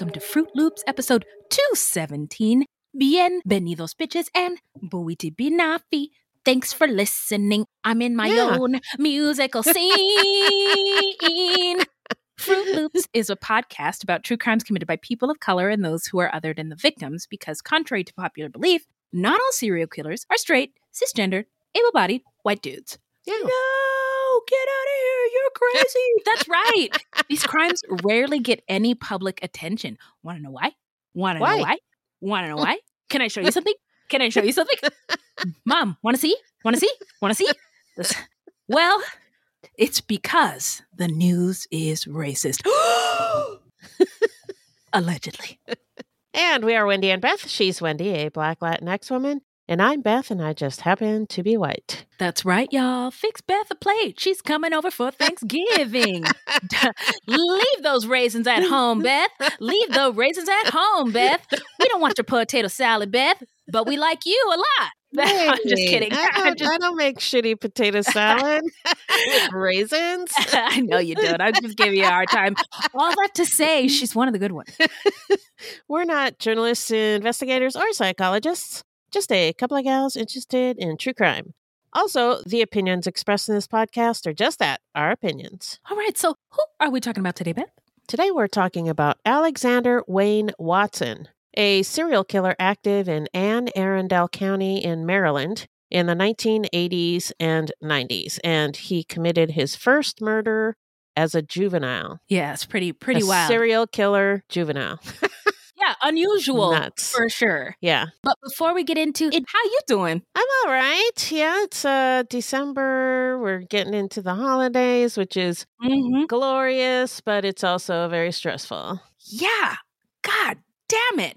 Welcome to Fruit Loops episode 217. Bienvenidos, bitches, and buiti binafi. Thanks for listening. I'm in my Yeah. own musical scene. Fruit Loops is a podcast about true crimes committed by people of color and those who are other than the victims, because contrary to popular belief, not all serial killers are straight, cisgendered, able bodied white dudes. Yeah. No, get out of here. Crazy. That's right. These crimes rarely get any public attention. Want to know why? Want to know why? Want to know why? Can I show you something? Can I show you something? Mom, want to see? Want to see? Want to see? This- Well, it's because the news is racist. Allegedly. And we are Wendy and Beth. She's Wendy, a black Latinx woman, and I'm Beth, and I just happen to be white. That's right, y'all. Fix Beth a plate. She's coming over for Thanksgiving. Leave those raisins at home, Beth. Leave the raisins at home, Beth. We don't want your potato salad, Beth, but we like you a lot. I'm just kidding. I don't, just- I don't make shitty potato salad with raisins. I know you don't. I'm just giving you a hard time. All that to say, she's one of the good ones. We're not journalists, investigators, or psychologists, just a couple of gals interested in true crime. Also, the opinions expressed in this podcast are just that our opinions. All right, so who are we talking about today, Beth? Today, we're talking about Alexander Wayne Watson, a serial killer active in Anne Arundel County in Maryland in the 1980s and 90s. And he committed his first murder as a juvenile. Yeah, it's pretty pretty a wild. Serial killer juvenile. unusual Nuts. for sure. Yeah. But before we get into it, how you doing? I'm all right. Yeah, it's uh December. We're getting into the holidays, which is Mm-hmm. glorious, but it's also very stressful. Yeah. God damn it.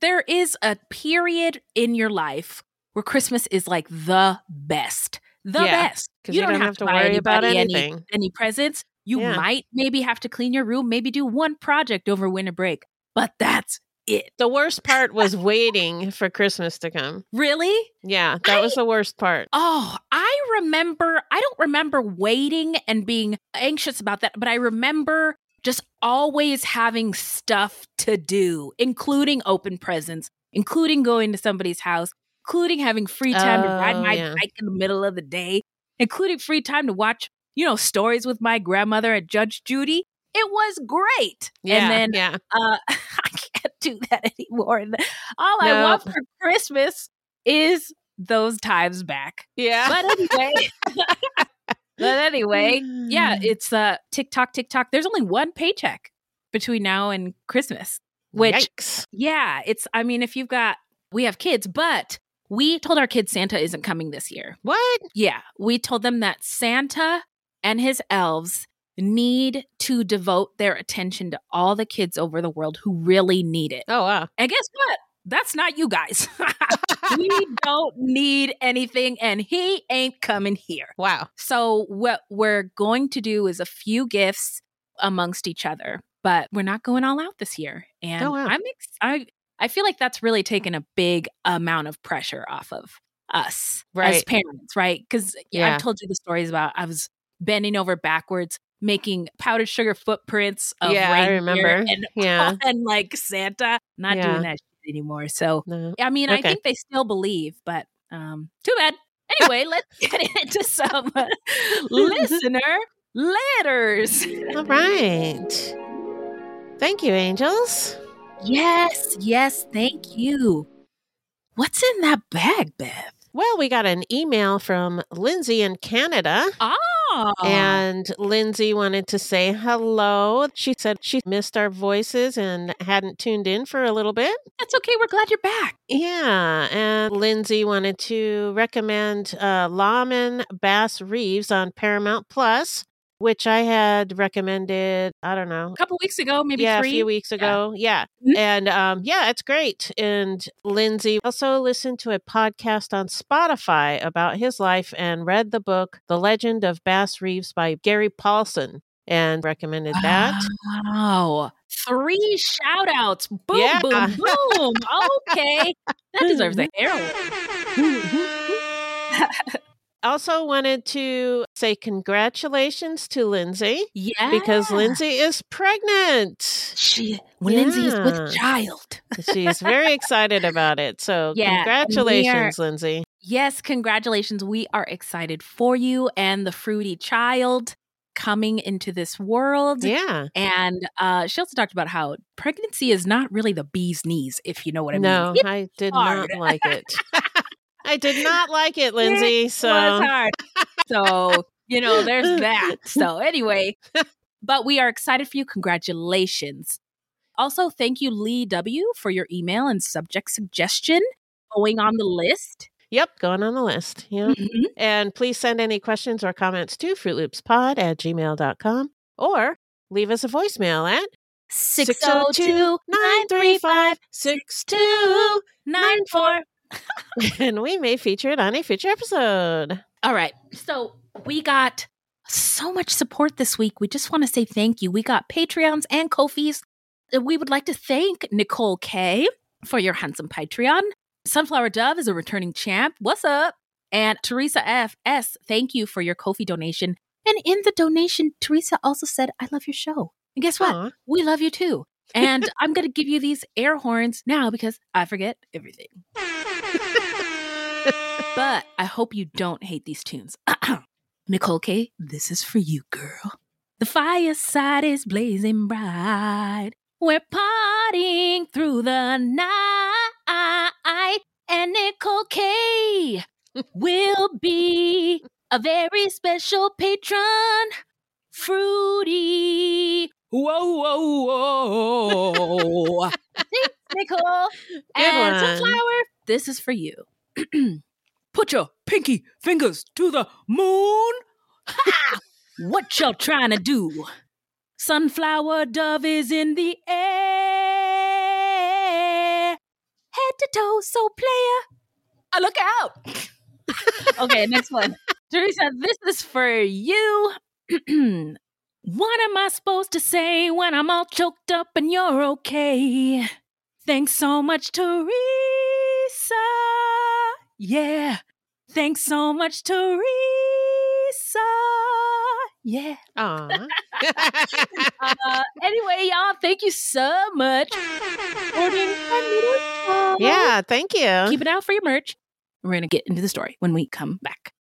There is a period in your life where Christmas is like the best. The Yeah, best. 'cause you don't have to buy worry about anybody any- anything. Any, presents. You Yeah. might maybe have to clean your room, maybe do one project over winter break, but that's it. The worst part was waiting for Christmas to come. Really? Yeah, that was the worst part. Oh, I remember, I don't remember waiting and being anxious about that, but I remember just always having stuff to do, including open presents, including going to somebody's house, including having free time to ride Oh, my yeah. bike in the middle of the day, including free time to watch, you know, stories with my grandmother at Judge Judy. It was great. Yeah, and then yeah. uh, I can't do that anymore. And All I want for Christmas is those times back. Yeah. But anyway, but anyway, yeah, it's uh TikTok, TikTok. There's only one paycheck between now and Christmas. Which, Yikes. yeah, it's. I mean, if you've got, we have kids, but we told our kids Santa isn't coming this year. What? Yeah, we told them that Santa and his elves need to devote their attention to all the kids over the world who really need it. Oh wow. And guess what? that's not you guys. we don't need anything, and he ain't coming here. Wow. So, what we're going to do is a few gifts amongst each other, but we're not going all out this year. And Oh, wow. I'm ex- I I feel like that's really taken a big amount of pressure off of us as parents, right? Because Yeah. I've told you the stories about I was bending over backwards making powdered sugar footprints of Yeah, I remember. and Yeah. and like Santa. Not Yeah. doing that shit anymore. So No. I mean, I think they still believe, but um, too bad. Anyway, let's get into some listener letters. All right. Thank you, angels. Yes, yes, thank you. What's in that bag, Beth? Well, we got an email from Lindsay in Canada. And Lindsay wanted to say hello. She said she missed our voices and hadn't tuned in for a little bit. that's okay. We're glad you're back. Yeah. And Lindsay wanted to recommend uh, Lawman Bass Reeves on Paramount Plus, which I had recommended, I don't know, A couple weeks ago, maybe yeah, three. a few weeks ago. Yeah. Mhm. And um, yeah, it's great. And Lindsay also listened to a podcast on Spotify about his life and read the book, The Legend of Bass Reeves by Gary Paulsen, and recommended that. Wow. Three shout outs. Boom, Yeah. boom, boom. Okay. That deserves a arrow. also wanted to say congratulations to Lindsay Yeah. because Lindsay is pregnant. she when Lindsay is with child. She's very excited about it. So Yeah, we are- congratulations, Lindsay. Yes, congratulations. We are excited for you and the fruity child coming into this world. Yeah. And uh, she also talked about how pregnancy is not really the bee's knees, if you know what I no, mean. No, I did hard. not like it. I did not like it, Lindsay. So was hard. So, you know, there's that. So, anyway, but we are excited for you. Congratulations. Also, thank you, Lee W., for your email and subject suggestion going on the list. Yep, going on the list. Yeah. Mhm. And please send any questions or comments to fruitloopspod at gmail.com or leave us a voicemail at 602 935 6294. and we may feature it on a future episode. All right. So we got so much support this week. We just want to say thank you. We got Patreons and Ko-fi's. We would like to thank Nicole K for your handsome Patreon. Sunflower Dove is a returning champ. What's up? And Teresa F. S., thank you for your Kofi donation. And in the donation, Teresa also said, I love your show. And guess what? Aw. We love you too. And I'm going to give you these air horns now because I forget everything. But I hope you don't hate these tunes. Nicole K, this is for you, girl. The fireside is blazing bright. We're partying through the night. And Nicole K will be a very special patron. Fruity. Whoa, whoa, whoa. Thanks, Nicole. Good and one. Sunflower, this is for you. Put your pinky fingers to the moon. Ha! what y'all trying to do? Sunflower dove is in the air. Head to toe, so player. I look out. okay, next one. Teresa, this is for you. what am I supposed to say when I'm all choked up and you're okay? Thanks so much, Teresa. Yeah. Thanks so much, Teresa. Yeah. Aw. Uh, anyway, y'all, thank you so much. Supporting our little show. yeah, thank you. Keep it out for your merch. We're going to get into the story when we come back.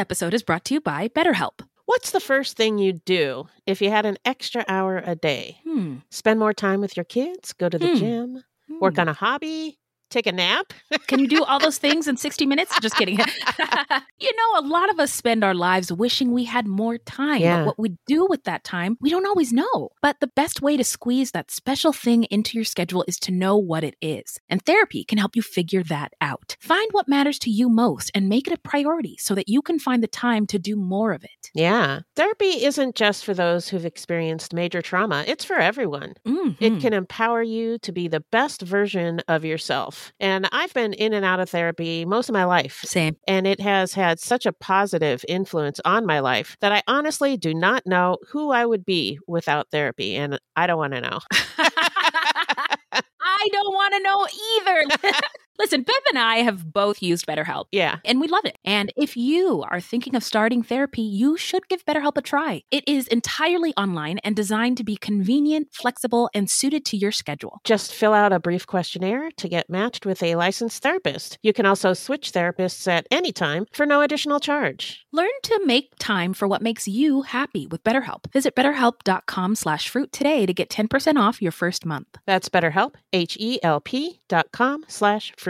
Episode is brought to you by BetterHelp. What's the first thing you'd do if you had an extra hour a day? Hmm. Spend more time with your kids, go to the Hmm. gym, work Hmm. on a hobby, Take a nap? Can you do all those things in 60 minutes? Just kidding. you know, a lot of us spend our lives wishing we had more time. Yeah. But what we do with that time, we don't always know. But the best way to squeeze that special thing into your schedule is to know what it is. And therapy can help you figure that out. Find what matters to you most and make it a priority so that you can find the time to do more of it. Yeah. Therapy isn't just for those who've experienced major trauma, it's for everyone. Mhm. It can empower you to be the best version of yourself. And I've been in and out of therapy most of my life. Same. And it has had such a positive influence on my life that I honestly do not know who I would be without therapy. And I don't want to know. I don't want to know either. Listen, Beth and I have both used BetterHelp. Yeah. And we love it. And if you are thinking of starting therapy, you should give BetterHelp a try. It is entirely online and designed to be convenient, flexible, and suited to your schedule. Just fill out a brief questionnaire to get matched with a licensed therapist. You can also switch therapists at any time for no additional charge. Learn to make time for what makes you happy with BetterHelp. Visit betterhelp.com slash fruit today to get 10% off your first month. That's BetterHelp, H-E-L-P dot com slash fruit.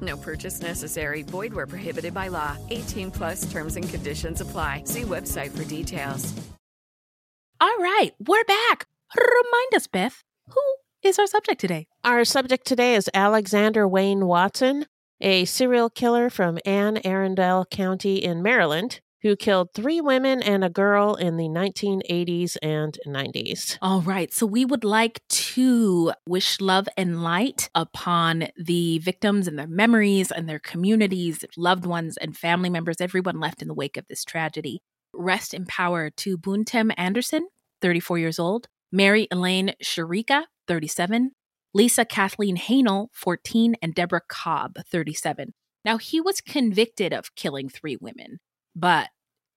No purchase necessary. Void where prohibited by law. 18 plus terms and conditions apply. See website for details. All right, we're back. Remind us, Beth, who is our subject today? Our subject today is Alexander Wayne Watson, a serial killer from Anne Arundel County in Maryland, who killed three women and a girl in the 1980s and 90s. All right, so we would like to wish love and light upon the victims and their memories and their communities, loved ones, and family members, everyone left in the wake of this tragedy. Rest in power to Boonthem Anderson, 34 years old, Mary Elaine Shereika, 37, Lisa Kathleen Hanel, 14, and Deborah Cobb, 37. Now, he was convicted of killing three women, but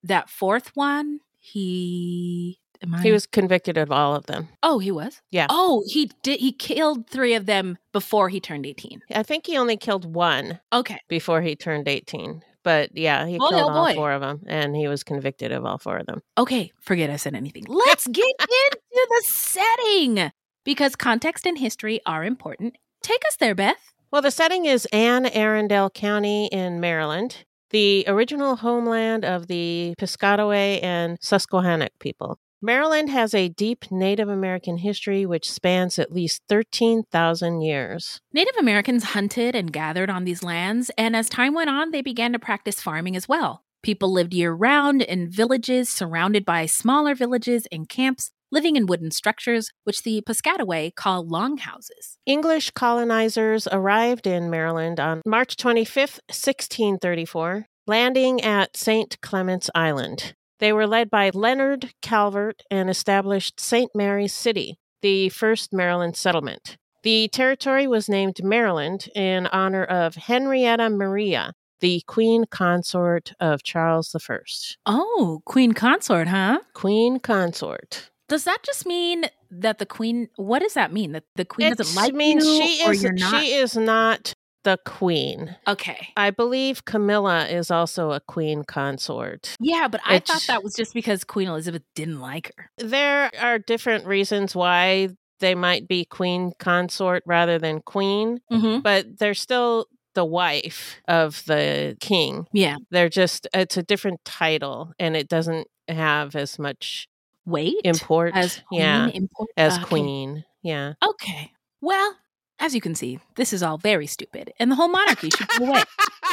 that fourth one, he. Am I, He was convicted of all of them. Oh, he was. Yeah. Oh, he did. He killed three of them before he turned eighteen. I think he only killed one Okay. before he turned 18. But yeah, he Oh, killed all boy. four of them, and he was convicted of all four of them. Okay. Forget I said anything. Let's get into the setting because context and history are important. Take us there, Beth. Well, the setting is Anne Arundel County in Maryland, the original homeland of the Piscataway and Susquehannock people. Maryland has a deep Native American history which spans at least 13,000 years. Native Americans hunted and gathered on these lands, and as time went on, they began to practice farming as well. People lived year round in villages surrounded by smaller villages and camps, living in wooden structures, which the Piscataway call longhouses. English colonizers arrived in Maryland on March 25, 1634, landing at St. Clement's Island. They were led by Leonard Calvert and established St. Mary's City, the first Maryland settlement. The territory was named Maryland in honor of Henrietta Maria, the queen consort of Charles I. Oh, queen consort, huh? Queen consort. Does that just mean that the queen? What does that mean? That the queen doesn't It like means you, she or is you're not? she is not the queen. okay. I believe Camilla is also a queen consort. Yeah, but I thought that was just because Queen Elizabeth didn't like her. There are different reasons why they might be queen consort rather than queen, Mm-hmm. but they're still the wife of the king. Yeah. They're just, it's a different title and it doesn't have as much Wait. import. as queen, yeah. import- As okay. queen. Yeah. Okay. Well, as you can see, this is all very stupid, and the whole monarchy should go away.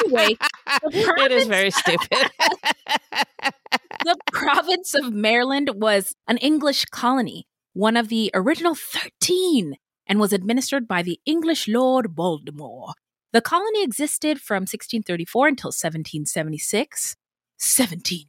Anyway, it is very stupid. the province of Maryland was an English colony, one of the original 13, and was administered by the English Lord Baltimore. The colony existed from 1634 until 1776. 17.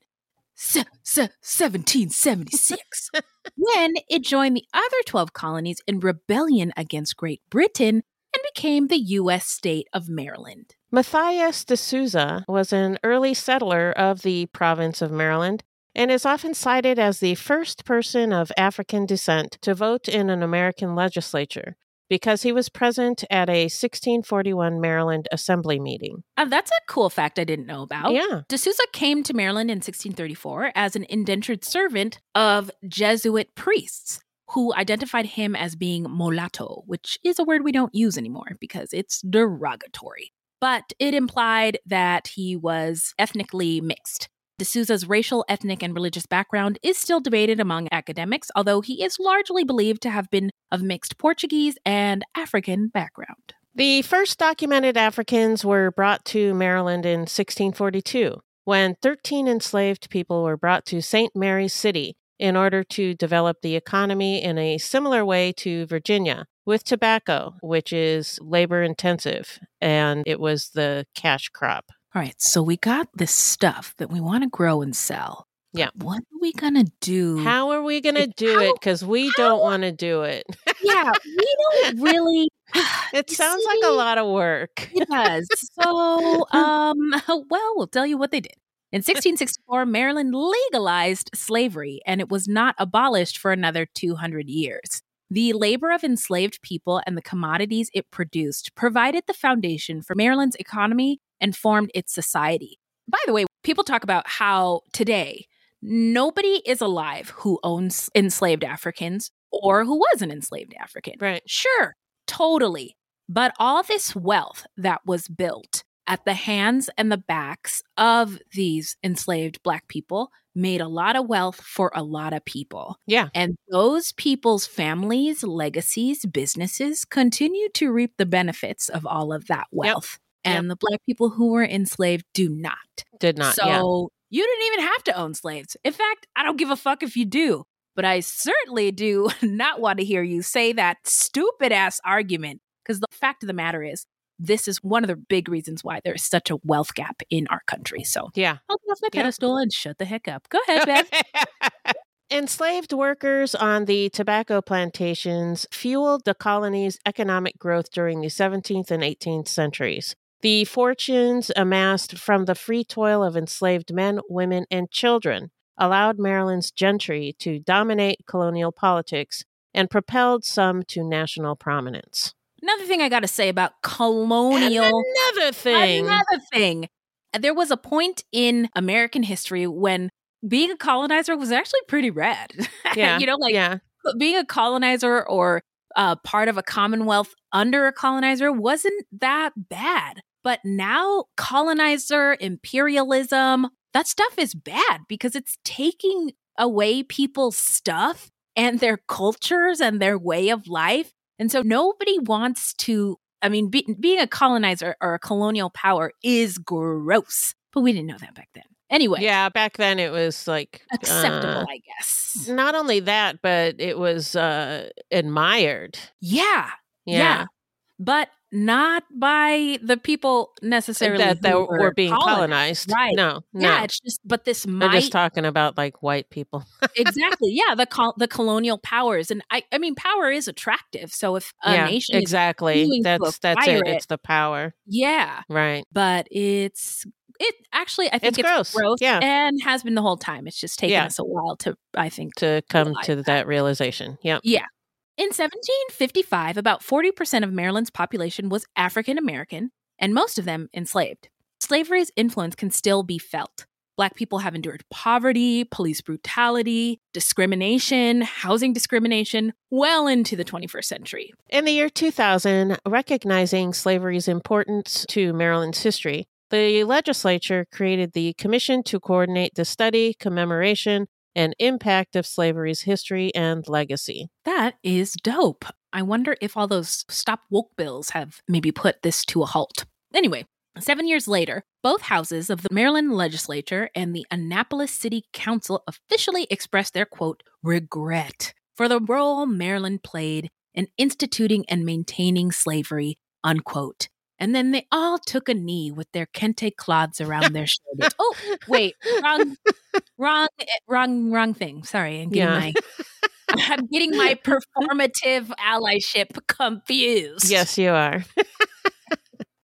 Se- se- 1776. when it joined the other 12 colonies in rebellion against Great Britain and became the U.S. state of Maryland. Matthias de Souza was an early settler of the province of Maryland and is often cited as the first person of African descent to vote in an American legislature because he was present at a 1641 Maryland Assembly meeting. Uh, that's a cool fact I didn't know about. Yeah. D'Souza came to Maryland in 1634 as an indentured servant of Jesuit priests who identified him as being mulatto, which is a word we don't use anymore because it's derogatory. But it implied that he was ethnically mixed. D'Souza's racial, ethnic, and religious background is still debated among academics, although he is largely believed to have been of mixed Portuguese and African background. The first documented Africans were brought to Maryland in 1642 when 13 enslaved people were brought to St. Mary's City in order to develop the economy in a similar way to Virginia with tobacco, which is labor intensive, and it was the cash crop. All right, so we got this stuff that we want to grow and sell. Yeah. What are we going to do? How are we going to do how- it? Because we how- don't want to do it. yeah, we don't really. It sounds like a lot of work. It does. So, um, well, we'll tell you what they did. In 1664, Maryland legalized slavery, and it was not abolished for another 200 years. The labor of enslaved people and the commodities it produced provided the foundation for Maryland's economy and formed its society. By the way, people talk about how today nobody is alive who owns enslaved Africans or who was an enslaved African. Right. Sure, totally. But all this wealth that was built at the hands and the backs of these enslaved Black people made a lot of wealth for a lot of people. Yeah. And those people's families, legacies, businesses continue to reap the benefits of all of that wealth. And the Black people who were enslaved do not. Did not. so yeah. you didn't even have to own slaves. In fact, I don't give a fuck if you do. But I certainly do not want to hear you say that stupid ass argument. Because the fact of the matter is, this is one of the big reasons why there's such a wealth gap in our country. So Yeah. I'll get off my Yeah. pedestal and shut the heck up. Go ahead, Beth. Enslaved workers on the tobacco plantations fueled the colony's economic growth during the 17th and 18th centuries. The fortunes amassed from the free toil of enslaved men, women, and children allowed Maryland's gentry to dominate colonial politics and propelled some to national prominence. Another thing I got to say about colonial. Another thing. Another thing. There was a point in American history when being a colonizer was actually pretty rad. Yeah. you know, like yeah. being a colonizer or uh, part of a commonwealth under a colonizer wasn't that bad. But now, colonizer, imperialism, that stuff is bad because it's taking away people's stuff and their cultures and their way of life. And so nobody wants to, I mean, be, being a colonizer or a colonial power is gross, but we didn't know that back then. Anyway, Yeah, back then it was like acceptable, uh, I guess. not only that, but it was uh, admired. Yeah. Yeah. Yeah. But not by the people necessarily that, that who were, being colonized. Right. No, no. Yeah, it's just but this might just talking about like white people. exactly. Yeah, the col- the colonial powers, and I I mean power is attractive. So if a yeah, nation, is, exactly. That's that's it. it. It's the power. yeah, Right. but it's it actually I think It's it's, gross. Yeah. and has been the whole time. It's just taken Yeah. us a while to I think To come to that. that realization. Yep. In 1755, about 40% of Maryland's population was African American, and most of them enslaved. Slavery's influence can still be felt. Black people have endured poverty, police brutality, discrimination, housing discrimination well into the 21st century. In the year 2000, recognizing slavery's importance to Maryland's history, the legislature created the Commission to coordinate the study, commemoration, and impact of slavery's history and legacy. That is dope. I wonder if all those stop woke bills have maybe put this to a halt. Anyway, seven years later, both houses of the Maryland legislature and the Annapolis City Council officially expressed their quote, regret for the role Maryland played in instituting and maintaining slavery, unquote. And then they all took a knee with their kente cloths around their shoulders. Oh, wait, wrong, wrong, eh, wrong, wrong thing. Sorry, I'm getting Yeah. my I'm getting my performative allyship confused. Yes, you are.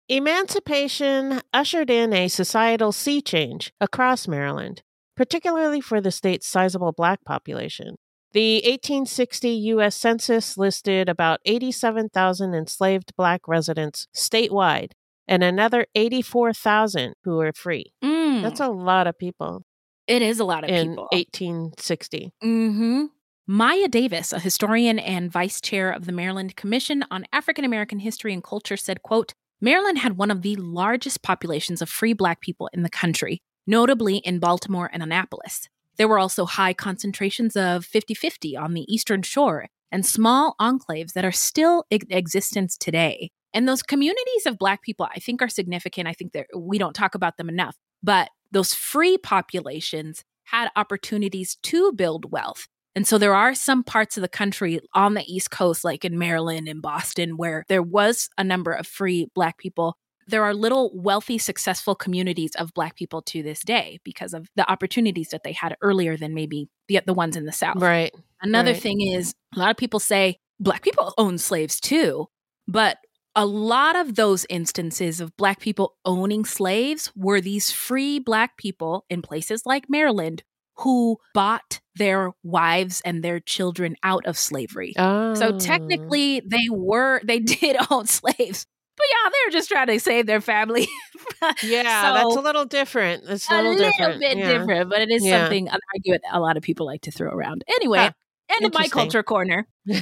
Emancipation ushered in a societal sea change across Maryland, particularly for the state's sizable black population. The 1860 U.S. Census listed about 87,000 enslaved black residents statewide and another 84,000 who were free. Mm, That's a lot of people it is a lot of in people. 1860. Mm-hmm. Maya Davis, a historian and vice chair of the Maryland Commission on African American History and Culture, said, quote, Maryland had one of the largest populations of free black people in the country, notably in Baltimore and Annapolis. There were also high concentrations of 50 50 on the Eastern Shore and small enclaves that are still in existence today. And those communities of Black people, I think, are significant. I think that we don't talk about them enough. But those free populations had opportunities to build wealth. And so there are some parts of the country on the East Coast, like in Maryland and Boston, where there was a number of free Black people. There are little wealthy, successful communities of Black people to this day because of the opportunities that they had earlier than maybe the, the ones in the South. Right. Another Right. thing is a lot of people say black people own slaves too, but a lot of those instances of black people owning slaves were these free black people in places like Maryland who bought their wives and their children out of slavery. Oh. So technically they were they did own slaves. But yeah, they're just trying to save their family. Yeah, So- that's a little different. It's a a little, little different. bit yeah. different, but it is Yeah. something an argument a lot of people like to throw around. Anyway, Huh. end of my culture corner.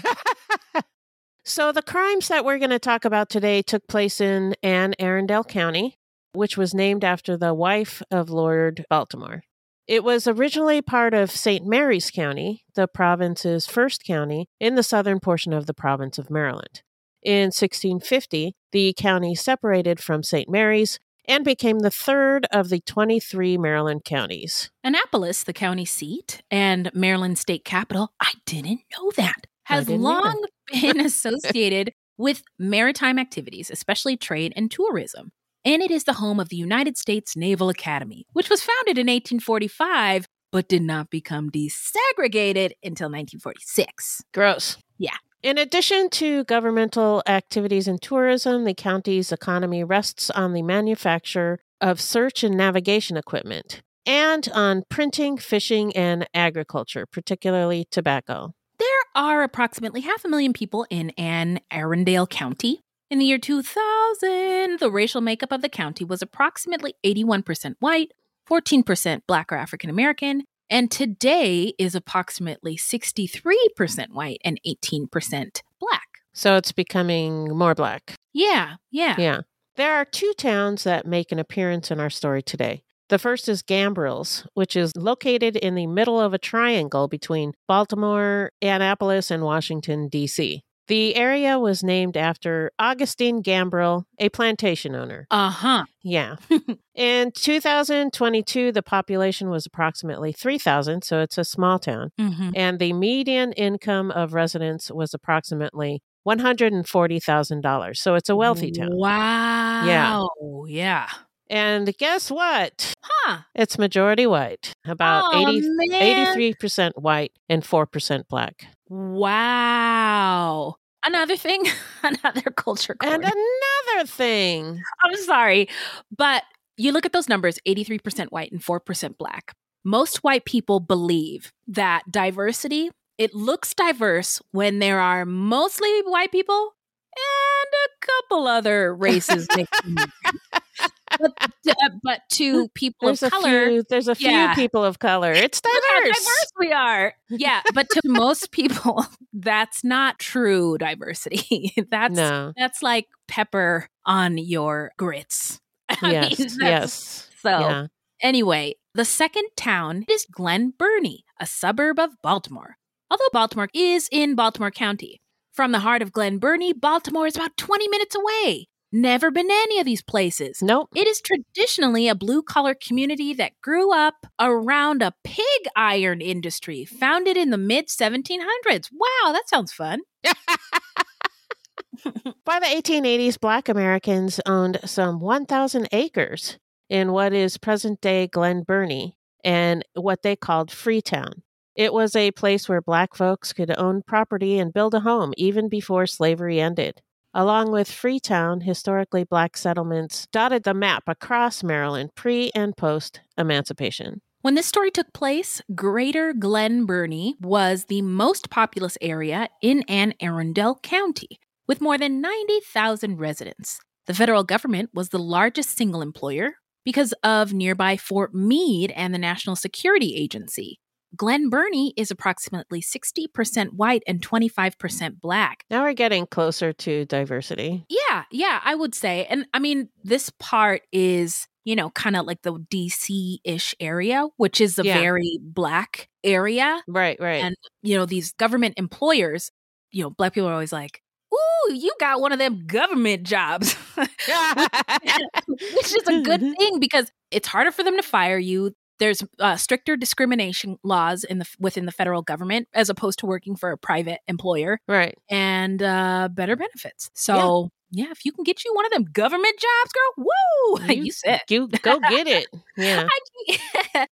so the crimes that we're going to talk about today took place in Anne Arundel County, which was named after the wife of Lord Baltimore. It was originally part of St. Mary's County, the province's first county in the southern portion of the province of Maryland. In 1650, the county separated from St. Mary's and became the third of the 23 Maryland counties. Annapolis, the county seat and Maryland state capital, I didn't know that, has long been associated with maritime activities, especially trade and tourism. And it is the home of the United States Naval Academy, which was founded in 1845 but did not become desegregated until 1946. Gross. Yeah. In addition to governmental activities and tourism, the county's economy rests on the manufacture of search and navigation equipment and on printing, fishing, and agriculture, particularly tobacco. There are approximately half a million people in Anne Arundel County. In the year 2000, the racial makeup of the county was approximately 81% white, 14% black or African American, and today is approximately 63% white and 18% black. So it's becoming more black. Yeah, yeah. Yeah. There are two towns that make an appearance in our story today. The first is Gambrills, which is located in the middle of a triangle between Baltimore, Annapolis, and Washington, D.C. The area was named after Augustine Gambrill, a plantation owner. Uh huh. Yeah. in 2022, the population was approximately 3,000, so it's a small town. hmm And the median income of residents was approximately $140,000. So it's a wealthy town. Wow. Yeah. Yeah. And guess what? Huh. It's majority white, about oh, 80, 83% white and 4% black. Wow. Another thing, another culture. And another thing. I'm sorry, but you look at those numbers 83% white and 4% black. Most white people believe that diversity, it looks diverse when there are mostly white people and a couple other races mixed in. But, uh, but to people There's of color, few there's a few Yeah. people of color. It's diverse. diverse we are. Yeah, but to most people, that's not true diversity. That's no. that's like pepper on your grits. I Yes. mean, yes. So Yeah. anyway, the second town is Glen Burnie, a suburb of Baltimore. Although Baltimore is in Baltimore County, from the heart of Glen Burnie, Baltimore is about 20 minutes away. Never been to any of these places. Nope. It is traditionally a blue collar community that grew up around a pig iron industry founded in the mid 1700s. Wow, that sounds fun. By the 1880s, Black Americans owned some 1,000 acres in what is present day Glen Burnie and what they called Freetown. It was a place where Black folks could own property and build a home even before slavery ended. Along with Freetown, historically black settlements dotted the map across Maryland pre and post emancipation. When this story took place, Greater Glen Burnie was the most populous area in Anne Arundel County, with more than 90,000 residents. The federal government was the largest single employer because of nearby Fort Meade and the National Security Agency. Glen Burnie is approximately 60% white and 25% black. Now we're getting closer to diversity. Yeah, yeah, I would say. And I mean, this part is, you know, kind of like the DC ish area, which is a Yeah. very black area. Right, right. And, you know, these government employers, you know, black people are always like, Ooh, you got one of them government jobs, which is a good thing because it's harder for them to fire you. There's uh, stricter discrimination laws in the within the federal government as opposed to working for a private employer, right. and uh, better benefits. So yeah. if you can get you one of them government jobs, girl, woo! You, said. You go get it. Yeah. I-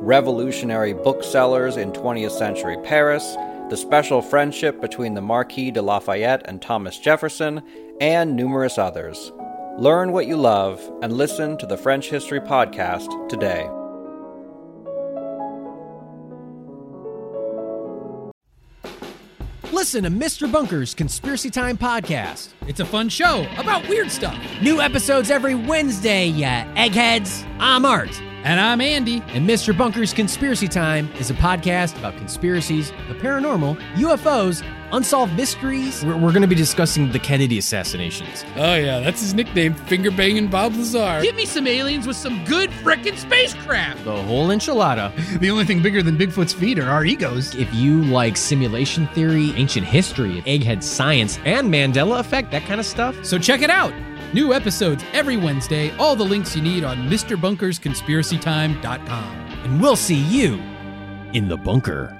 revolutionary booksellers in 20th century Paris, the special friendship between the Marquis de Lafayette and Thomas Jefferson, and numerous others. Learn what you love and listen to the French History Podcast today. Listen to Mr. Bunker's Conspiracy Time podcast. It's a fun show about weird stuff. New episodes every Wednesday, ya eggheads. I'm Art. And I'm Andy. And Mr. Bunker's Conspiracy Time is a podcast about conspiracies, the paranormal, UFOs, unsolved mysteries. We're, we're going to be discussing the Kennedy assassinations. Oh, yeah, that's his nickname, Finger Banging Bob Lazar. Give me some aliens with some good frickin' spacecraft. The whole enchilada. The only thing bigger than Bigfoot's feet are our egos. If you like simulation theory, ancient history, egghead science, and Mandela effect, that kind of stuff, So check it out. New episodes every Wednesday. All the links you need on MrBunkersConspiracyTime.com. and we'll see you in the bunker.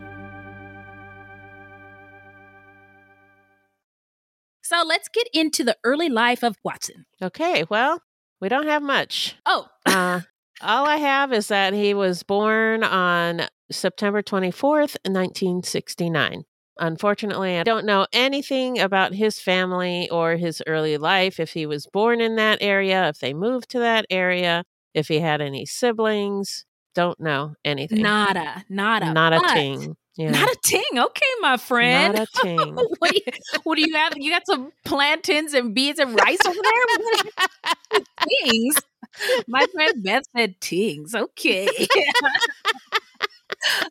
so let's get into the early life of Watson. Okay, well, we don't have much. Oh, Uh, all I have is that he was born on September 24th, 1969. Unfortunately, I don't know anything about his family or his early life, if he was born in that area, if they moved to that area, if he had any siblings. Don't know anything. nada, nada, Not a ting. Yeah. Not a ting. Okay, my friend. Not a ting. what, do you, what do you have? You got some plantains and beans and rice over there? tings. My friend Beth said tings. Okay.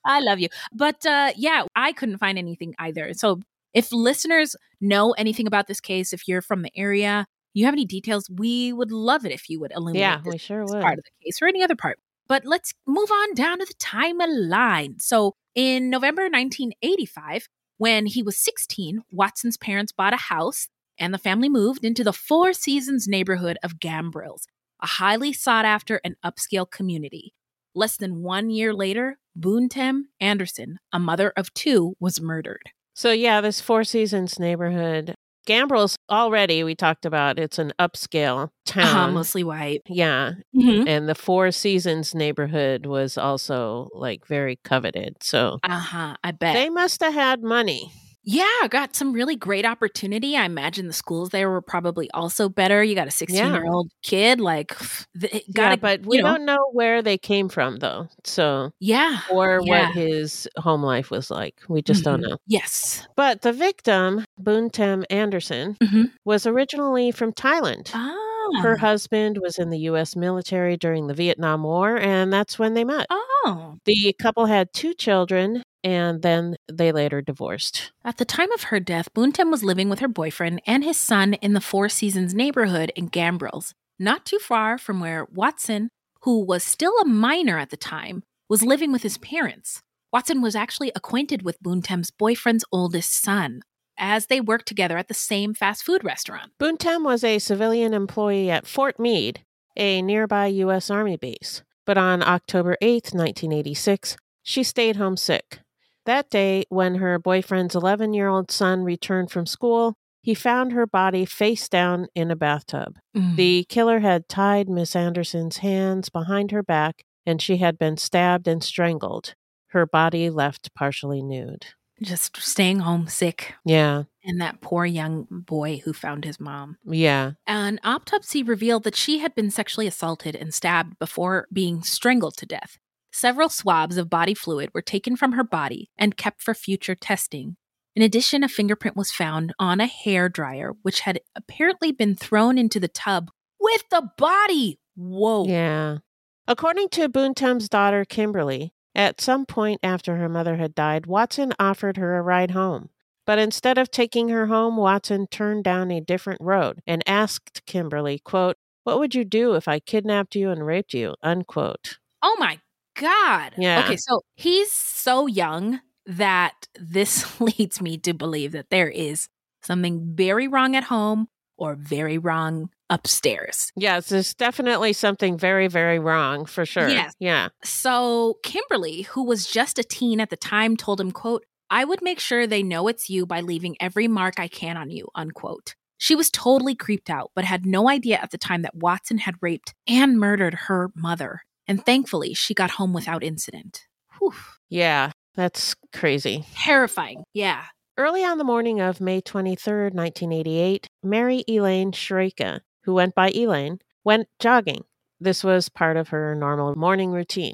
I love you. But uh, yeah, I couldn't find anything either. So if listeners know anything about this case, if you're from the area, you have any details, we would love it if you would illuminate Yeah, this we sure would. part of the case or any other part. But let's move on down to the timeline. So in November 1985, when he was 16, Watson's parents bought a house and the family moved into the Four Seasons neighborhood of Gambrills, a highly sought after and upscale community. Less than one year later, Boonthem Anderson, a mother of two, was murdered. So yeah, this Four Seasons neighborhood, Gambrills already we talked about. It's an upscale Uh, town. mostly white. yeah, Uh and the Four Seasons neighborhood was also like very coveted. So uh huh, I bet. they must have had money. Yeah, got some really great opportunity. I imagine the schools there were probably also better. You got a 16 year old kid, like, got yeah, but we know, don't know where they came from though. So Yeah. or Yeah. what his home life was like. We just don't Mhm. know. Yes. But the victim, Boonthem Anderson, Mhm. was originally from Thailand. Ah. Her husband was in the U.S. military during the Vietnam War, and that's when they met. oh. The couple had two children and then they later divorced. At the time of her death, Boonthem was living with her boyfriend and his son in the Four Seasons neighborhood in Gambrills, not too far from where Watson, who was still a minor at the time, was living with his parents. Watson was actually acquainted with Boonthem's boyfriend's oldest son, as they worked together at the same fast food restaurant. Boonthem was a civilian employee at Fort Meade, a nearby U.S. Army base. But on October 8, 1986, she stayed home sick. That day, when her boyfriend's 11 year old son returned from school, he found her body face down in a bathtub. Mm. The killer had tied Miss Anderson's hands behind her back, and she had been stabbed and strangled, her body left partially nude. Just staying home sick. Yeah, And that poor young boy who found his mom. yeah. An autopsy revealed that she had been sexually assaulted and stabbed before being strangled to death. Several swabs of body fluid were taken from her body and kept for future testing. In addition, a fingerprint was found on a hair dryer, which had apparently been thrown into the tub with the body. Whoa. Yeah. According to Boonthem's daughter, Kimberly, at some point after her mother had died, Watson offered her a ride home. But instead of taking her home, Watson turned down a different road and asked Kimberly, quote, What would you do if I kidnapped you and raped you? Unquote. Oh my God. Yeah. Okay, so he's so young that this leads me to believe that there is something very wrong at home or very wrong upstairs. Yes, there's definitely something very, very wrong for sure. Yes. Yeah. So Kimberly, who was just a teen at the time, told him, quote, I would make sure they know it's you by leaving every mark I can on you, unquote. She was totally creeped out, but had no idea at the time that Watson had raped and murdered her mother. And thankfully, she got home without incident. Whew. Yeah. That's crazy. Terrifying. Yeah. Early on the morning of May 23rd, 1988, Mary Elaine Shereika, who went by Elaine, went jogging. This was part of her normal morning routine.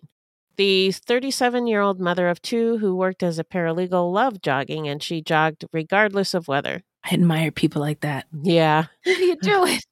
The 37 year old mother of two who worked as a paralegal loved jogging and she jogged regardless of weather. I admire people like that. Yeah, you do it?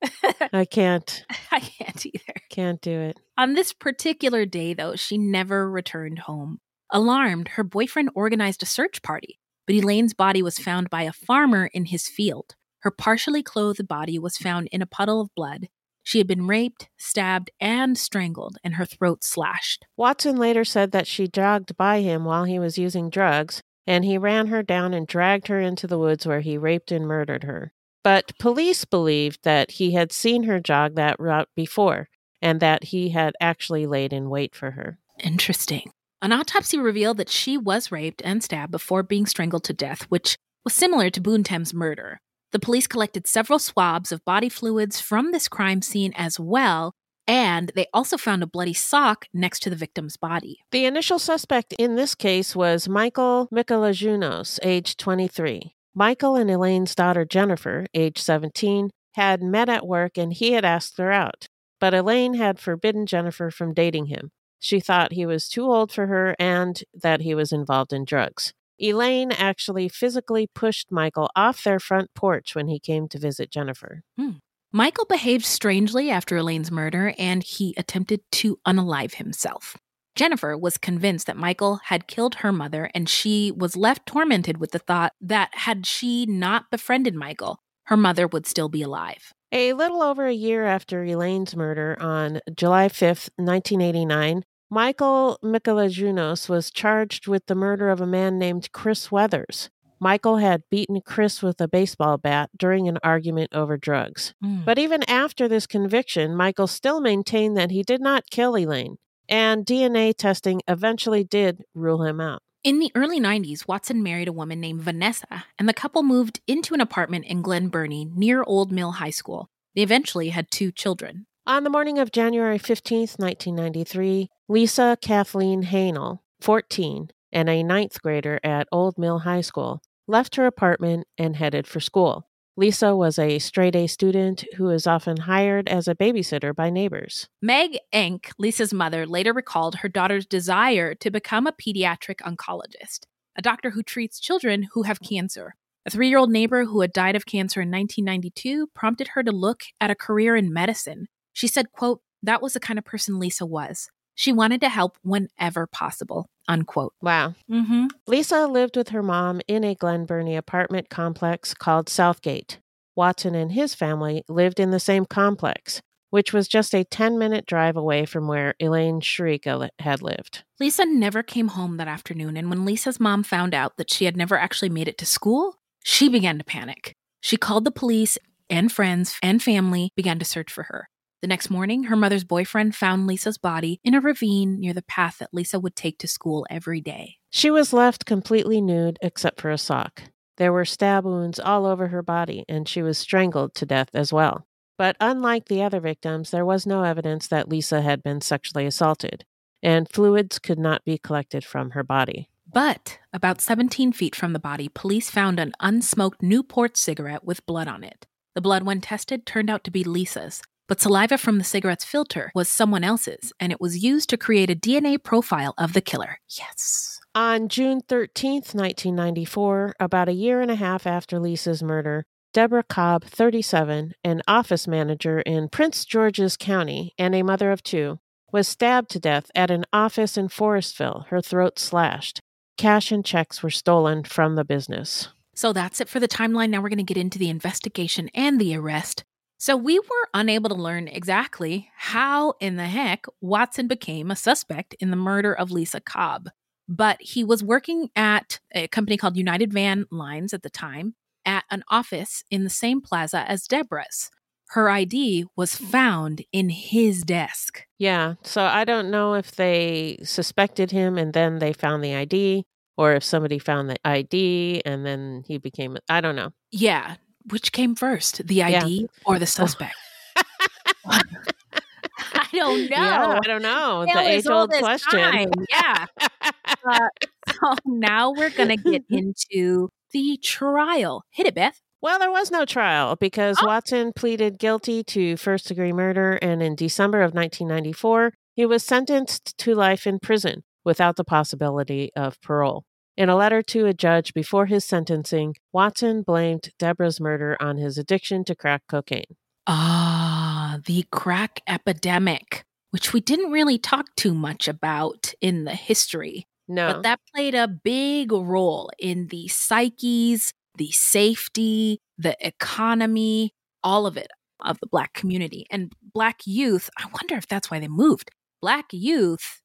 I can't, I can't either. can't do it. On this particular day, though, she never returned home. Alarmed, her boyfriend organized a search party, but Elaine's body was found by a farmer in his field. Her partially clothed body was found in a puddle of blood. She had been raped, stabbed, and strangled, and her throat slashed. Watson later said that she jogged by him while he was using drugs, and he ran her down and dragged her into the woods where he raped and murdered her. But police believed that he had seen her jog that route before, and that he had actually laid in wait for her. Interesting. An autopsy revealed that she was raped and stabbed before being strangled to death, which was similar to Boonthem's murder. The police collected several swabs of body fluids from this crime scene as well, and they also found a bloody sock next to the victim's body. The initial suspect in this case was Michael Michelajunos, age 23. Michael and Elaine's daughter Jennifer, age 17, had met at work and he had asked her out. But Elaine had forbidden Jennifer from dating him. She thought he was too old for her and that he was involved in drugs. Elaine actually physically pushed Michael off their front porch when he came to visit Jennifer. Hmm. Michael behaved strangely after Elaine's murder and he attempted to unalive himself. Jennifer was convinced that Michael had killed her mother and she was left tormented with the thought that had she not befriended Michael, her mother would still be alive. A little over a year after Elaine's murder on July 5th, 1989, Michael Michelajunos was charged with the murder of a man named Chris Weathers. Michael had beaten Chris with a baseball bat during an argument over drugs. Mm. But even after this conviction, Michael still maintained that he did not kill Elaine, and DNA testing eventually did rule him out. In the early 90s, Watson married a woman named Vanessa, and the couple moved into an apartment in Glen Burnie near Old Mill High School. They eventually had two children. On the morning of January 15th, 1993, Lisa Kathleen Hanel, 14, and a ninth grader at Old Mill High School, left her apartment and headed for school. Lisa was a straight A student who is often hired as a babysitter by neighbors. Meg Enck, Lisa's mother, later recalled her daughter's desire to become a pediatric oncologist, a doctor who treats children who have cancer. A three year old neighbor who had died of cancer in 1992 prompted her to look at a career in medicine. She said, quote, that was the kind of person Lisa was. She wanted to help whenever possible. Unquote. Wow. Mm-hmm. Lisa lived with her mom in a Glen Burnie apartment complex called Southgate. Watson and his family lived in the same complex, which was just a 10 minute drive away from where Elaine Shereika had lived. Lisa never came home that afternoon, and when Lisa's mom found out that she had never actually made it to school, she began to panic. She called the police, and friends and family began to search for her. The next morning, her mother's boyfriend found Lisa's body in a ravine near the path that Lisa would take to school every day. She was left completely nude except for a sock. There were stab wounds all over her body, and she was strangled to death as well. But unlike the other victims, there was no evidence that Lisa had been sexually assaulted, and fluids could not be collected from her body. But about 17 feet from the body, police found an unsmoked Newport cigarette with blood on it. The blood, when tested, turned out to be Lisa's, but saliva from the cigarette's filter was someone else's, and it was used to create a DNA profile of the killer. Yes. On June 13th, 1994, about a year and a half after Lisa's murder, Deborah Cobb, 37, an office manager in Prince George's County and a mother of two, was stabbed to death at an office in Forestville, her throat slashed. Cash and checks were stolen from the business. So that's it for the timeline. Now we're going to get into the investigation and the arrest. So we were unable to learn exactly how in the heck Watson became a suspect in the murder of Lisa Cobb. But he was working at a company called United Van Lines at the time at an office in the same plaza as Deborah's. Her ID was found in his desk. Yeah, so I don't know if they suspected him and then they found the ID, or if somebody found the ID and then he became, I don't know. Yeah. Which came first, the ID or the suspect? I don't know. Yeah, I don't know. The age old question. time. Yeah. Uh, so now we're going to get into the trial. Hit it, Beth. Well, there was no trial because Oh. Watson pleaded guilty to first degree murder, and in December of 1994, he was sentenced to life in prison without the possibility of parole. In a letter to a judge before his sentencing, Watson blamed Deborah's murder on his addiction to crack cocaine. Ah, the crack epidemic, which we didn't really talk too much about in the history. No. But that played a big role in the psyches, the safety, the economy, all of it of the Black community. And Black youth, I wonder if that's why they moved. Black youth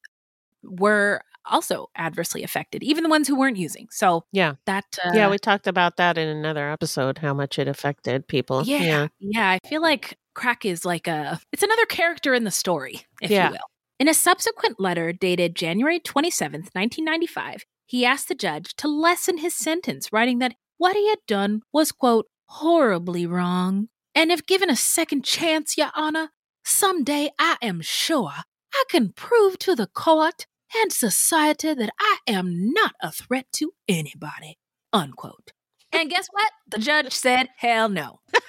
were also adversely affected, even the ones who weren't using. So yeah. that. Uh, yeah, we talked about that in another episode, how much it affected people. yeah, yeah, I feel like crack is like a, it's another character in the story, if Yeah. you will. In a subsequent letter dated January 27th, 1995, he asked the judge to lessen his sentence, writing that what he had done was, quote, horribly wrong. And if given a second chance, Your Honor, someday I am sure I can prove to the court and society that I am not a threat to anybody, unquote. And guess what? The judge said, hell no.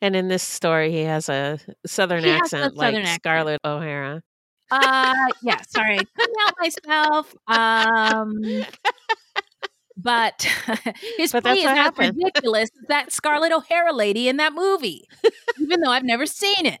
And in this story, he has a southern He has a accent like accent. Scarlett O'Hara. Uh, yeah, sorry, couldn't help myself. Um, but his But plea is not ridiculous as that Scarlett O'Hara lady in that movie, even though I've never seen it.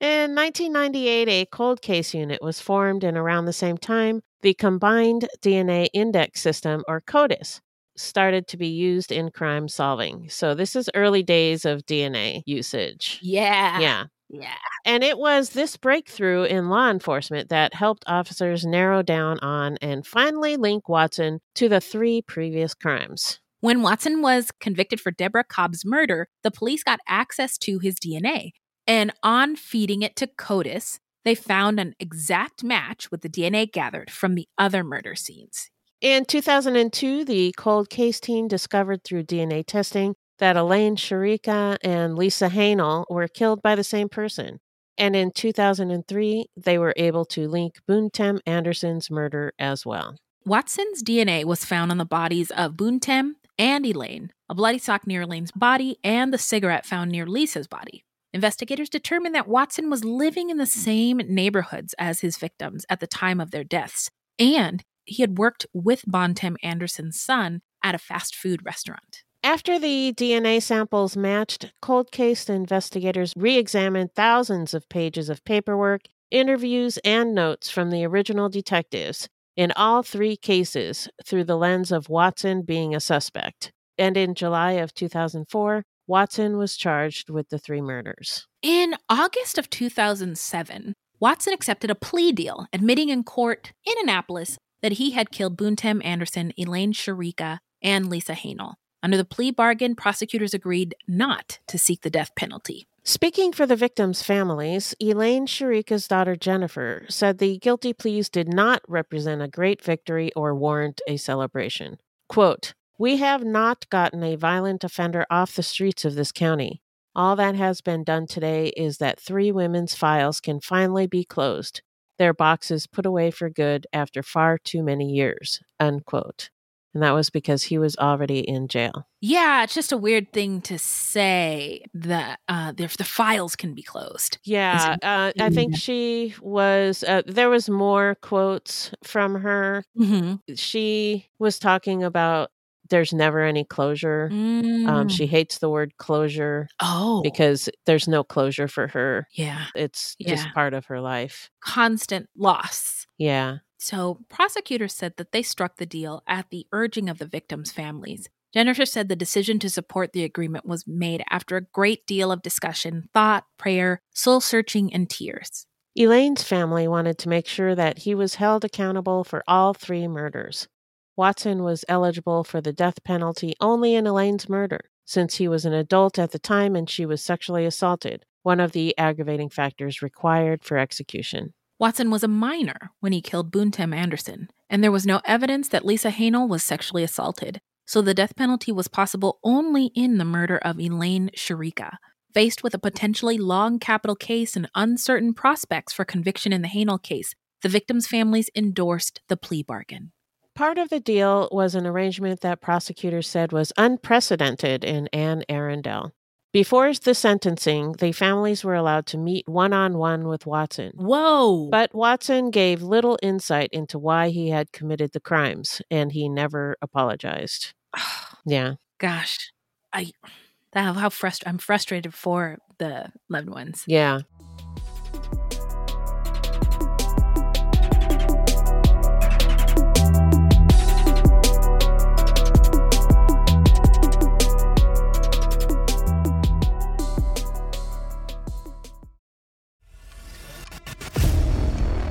In 1998, a cold case unit was formed, and around the same time, the Combined DNA Index System, or CODIS, started to be used in crime solving. So, this is early days of DNA usage. Yeah, Yeah. yeah. And it was this breakthrough in law enforcement that helped officers narrow down on and finally link Watson to the three previous crimes. When Watson was convicted for Deborah Cobb's murder, the police got access to his DNA. And on feeding it to CODIS, they found an exact match with the DNA gathered from the other murder scenes. In 2002, the cold case team discovered through DNA testing that Elaine Shereika and Lisa Hanel were killed by the same person. And in 2003, they were able to link Boonthem Anderson's murder as well. Watson's DNA was found on the bodies of Boonthem and Elaine, a bloody sock near Elaine's body, and the cigarette found near Lisa's body. Investigators determined that Watson was living in the hmm. same neighborhoods as his victims at the time of their deaths, and he had worked with Boonthem Anderson's son at a fast food restaurant. After the DNA samples matched, cold case investigators re examined thousands of pages of paperwork interviews, and notes from the original detectives in all three cases through the lens of Watson being a suspect. And in July of 2004, Watson was charged with the three murders. In August of 2007, Watson accepted a plea deal, admitting in court in Annapolis that he had killed Boonthem Anderson, Elaine Shereika, and Lisa Hanel. Under the plea bargain, prosecutors agreed not to seek the death penalty. Speaking for the victims' families, Elaine Shereika's daughter Jennifer said the guilty pleas did not represent a great victory or warrant a celebration. Quote, We have not gotten a violent offender off the streets of this county. All that has been done today is that three women's files can finally be closed, their boxes put away for good after far too many years. Unquote and that was because he was already in jail. Yeah, it's just a weird thing to say that uh, the, the files can be closed. Yeah, uh, I think she was. Uh, there was more quotes from her. Mm-hmm. She was talking about there's never any closure. Mm. Um, she hates the word closure. Oh, because there's no closure for her. Yeah, it's yeah. just part of her life. Constant loss. Yeah. So, prosecutors said that they struck the deal at the urging of the victims' families. Jennifer said the decision to support the agreement was made after a great deal of discussion, thought, prayer, soul searching, and tears. Elaine's family wanted to make sure that he was held accountable for all three murders. Watson was eligible for the death penalty only in Elaine's murder, since he was an adult at the time and she was sexually assaulted, one of the aggravating factors required for execution. Watson was a minor when he killed Boonthem Anderson, and there was no evidence that Lisa Hanel was sexually assaulted, so the death penalty was possible only in the murder of Elaine Shereika. Faced with a potentially long capital case and uncertain prospects for conviction in the Hanel case, the victims' families endorsed the plea bargain. Part of the deal was an arrangement that prosecutors said was unprecedented in Anne Arundel. Before the sentencing, the families were allowed to meet one on one with Watson. Whoa! But Watson gave little insight into why he had committed the crimes, and he never apologized. yeah. Gosh, I how, how frust- I'm frustrated for the loved ones. Yeah.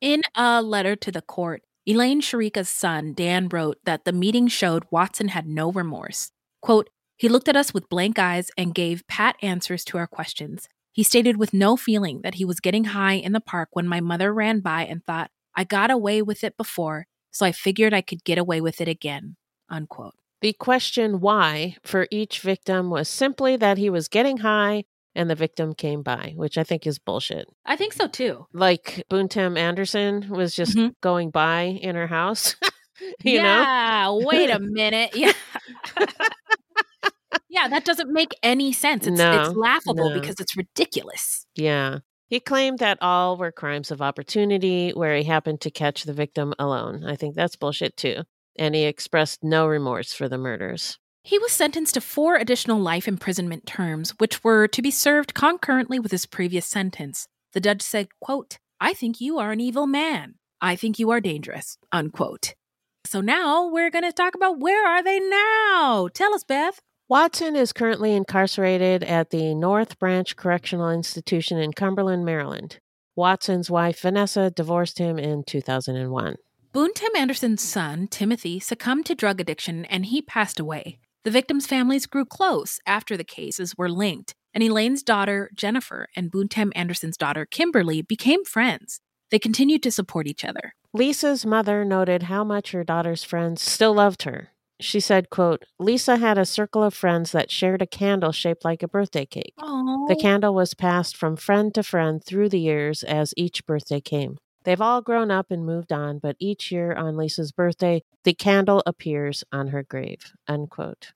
In a letter to the court, Elaine Shereika's son, Dan, wrote that the meeting showed Watson had no remorse. Quote, he looked at us with blank eyes and gave pat answers to our questions. He stated with no feeling that he was getting high in the park when my mother ran by and thought, I got away with it before, so I figured I could get away with it again. Unquote. The question why for each victim was simply that he was getting high and the victim came by, which I think is bullshit. I think so too. Like Boonthem Anderson was just mm-hmm. going by in her house. you yeah, know? wait a minute. Yeah. yeah, that doesn't make any sense. It's, no, it's laughable no. because it's ridiculous. Yeah. He claimed that all were crimes of opportunity where he happened to catch the victim alone. I think that's bullshit too. And he expressed no remorse for the murders. He was sentenced to four additional life imprisonment terms, which were to be served concurrently with his previous sentence. The judge said, quote, I think you are an evil man. I think you are dangerous, unquote. So now we're going to talk about where are they now? Tell us, Beth. Watson is currently incarcerated at the North Branch Correctional Institution in Cumberland, Maryland. Watson's wife, Vanessa, divorced him in 2001. Boonthem Anderson's son, Timothy, succumbed to drug addiction and he passed away. The victims' families grew close after the cases were linked, and Elaine's daughter, Jennifer, and Boonthem Anderson's daughter, Kimberly, became friends. They continued to support each other. Lisa's mother noted how much her daughter's friends still loved her. She said, quote, Lisa had a circle of friends that shared a candle shaped like a birthday cake. Aww. The candle was passed from friend to friend through the years as each birthday came. They've all grown up and moved on, but each year on Lisa's birthday, the candle appears on her grave. Unquote.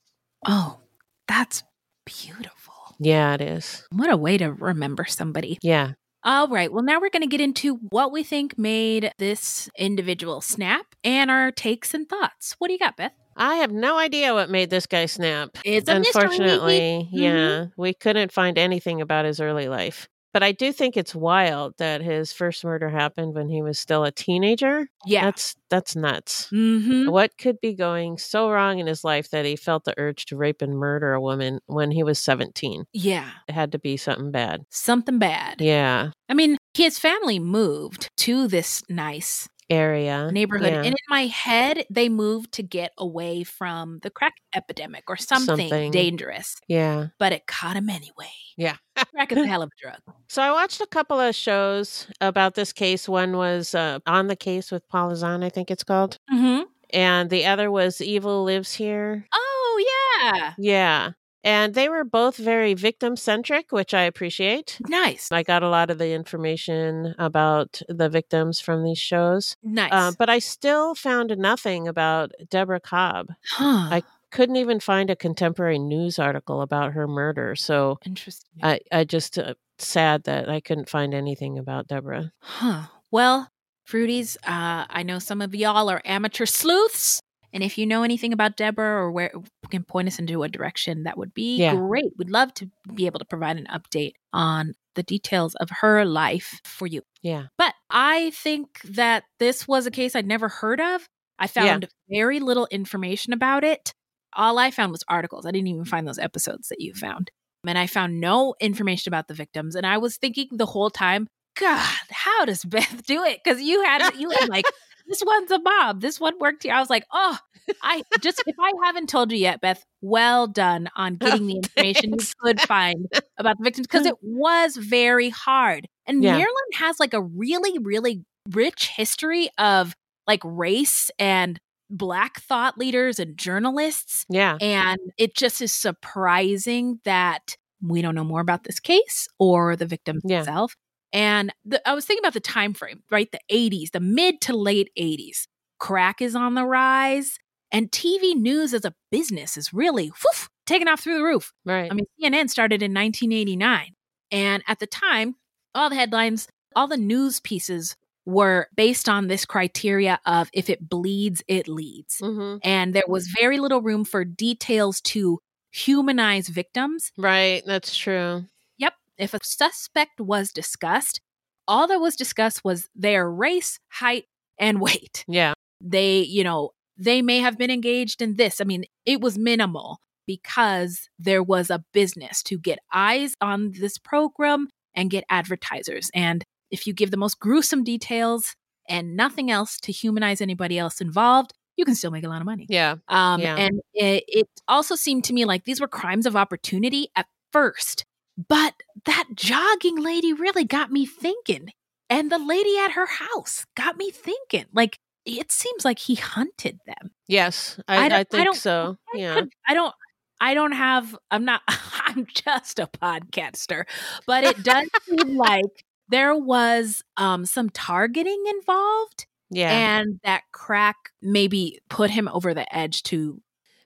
Oh, that's beautiful. Yeah, it is. What a way to remember somebody. Yeah. All right. Well, now we're going to get into what we think made this individual snap and our takes and thoughts. What do you got, Beth? I have no idea what made this guy snap. It's a Unfortunately, mystery. yeah, we couldn't find anything about his early life. But I do think it's wild that his first murder happened when he was still a teenager. Yeah. That's that's nuts. Mm-hmm. What could be going so wrong in his life that he felt the urge to rape and murder a woman when he was 17? Yeah. It had to be something bad. Something bad. Yeah. I mean, his family moved to this nice Area. neighborhood. Yeah. And in my head, they moved to get away from the crack epidemic or something, Something. dangerous. yeah. But it caught him anyway. Yeah. Crack is a hell of a drug. So I watched a couple of shows about this case. One was uh, On the Case with Paula Zahn, I think it's called. Mm-hmm. And the other was Evil Lives Here. Oh, yeah. Yeah. And they were both very victim centric, which I appreciate. Nice. I got a lot of the information about the victims from these shows. Nice. Uh, but I still found nothing about Deborah Cobb. huh. I couldn't even find a contemporary news article about her murder. So Interesting. I, I just uh, sad that I couldn't find anything about Deborah. Huh. Well, Fruities, uh, I know some of y'all are amateur sleuths. And if you know anything about Deborah or where can point us into a direction, that would be Yeah. great. We'd love to be able to provide an update on the details of her life for you. Yeah. But I think that this was a case I'd never heard of. I Yeah. found very little information about it. All I found was articles. I didn't even find those episodes that you found. And I found no information about the victims. And I was thinking the whole time, God, how does Beth do it? Because you had you had like this one's a mob. This one worked here. I was like, oh, I just if I haven't told you yet, Beth, well done on oh, getting the information you could find about the victims because it was very hard. And Yeah. Maryland has like a really, really rich history of like race and black thought leaders and journalists. Yeah. And it just is surprising that we don't know more about this case or the victim Yeah. itself. And the, I was thinking about the time frame, right? The 80s, the mid to late 80s. Crack is on the rise, and TV news as a business is really taking off through the roof. Right. I mean, CNN started in 1989. And at the time, all the headlines, all the news pieces were based on this criteria of if it bleeds, it leads. hmm And there was very little room for details to humanize victims. Right. That's true. If a suspect was discussed, all that was discussed was their race, height, and weight. Yeah. They, you know, they may have been engaged in this. I mean, it was minimal because there was a business to get eyes on this program and get advertisers. And if you give the most gruesome details and nothing else to humanize anybody else involved, you can still make a lot of money. Yeah. Um, Yeah. And it, it also seemed to me like these were crimes of opportunity at first. But that jogging lady really got me thinking. And the lady at her house got me thinking. Like, it seems like he hunted them. Yes. I I, I, I think don't- so. Yeah. I don't. I don't have. I'm not. I'm just a podcaster, but it does seem like there was um some targeting involved, Yeah. and that crack maybe put him over the edge to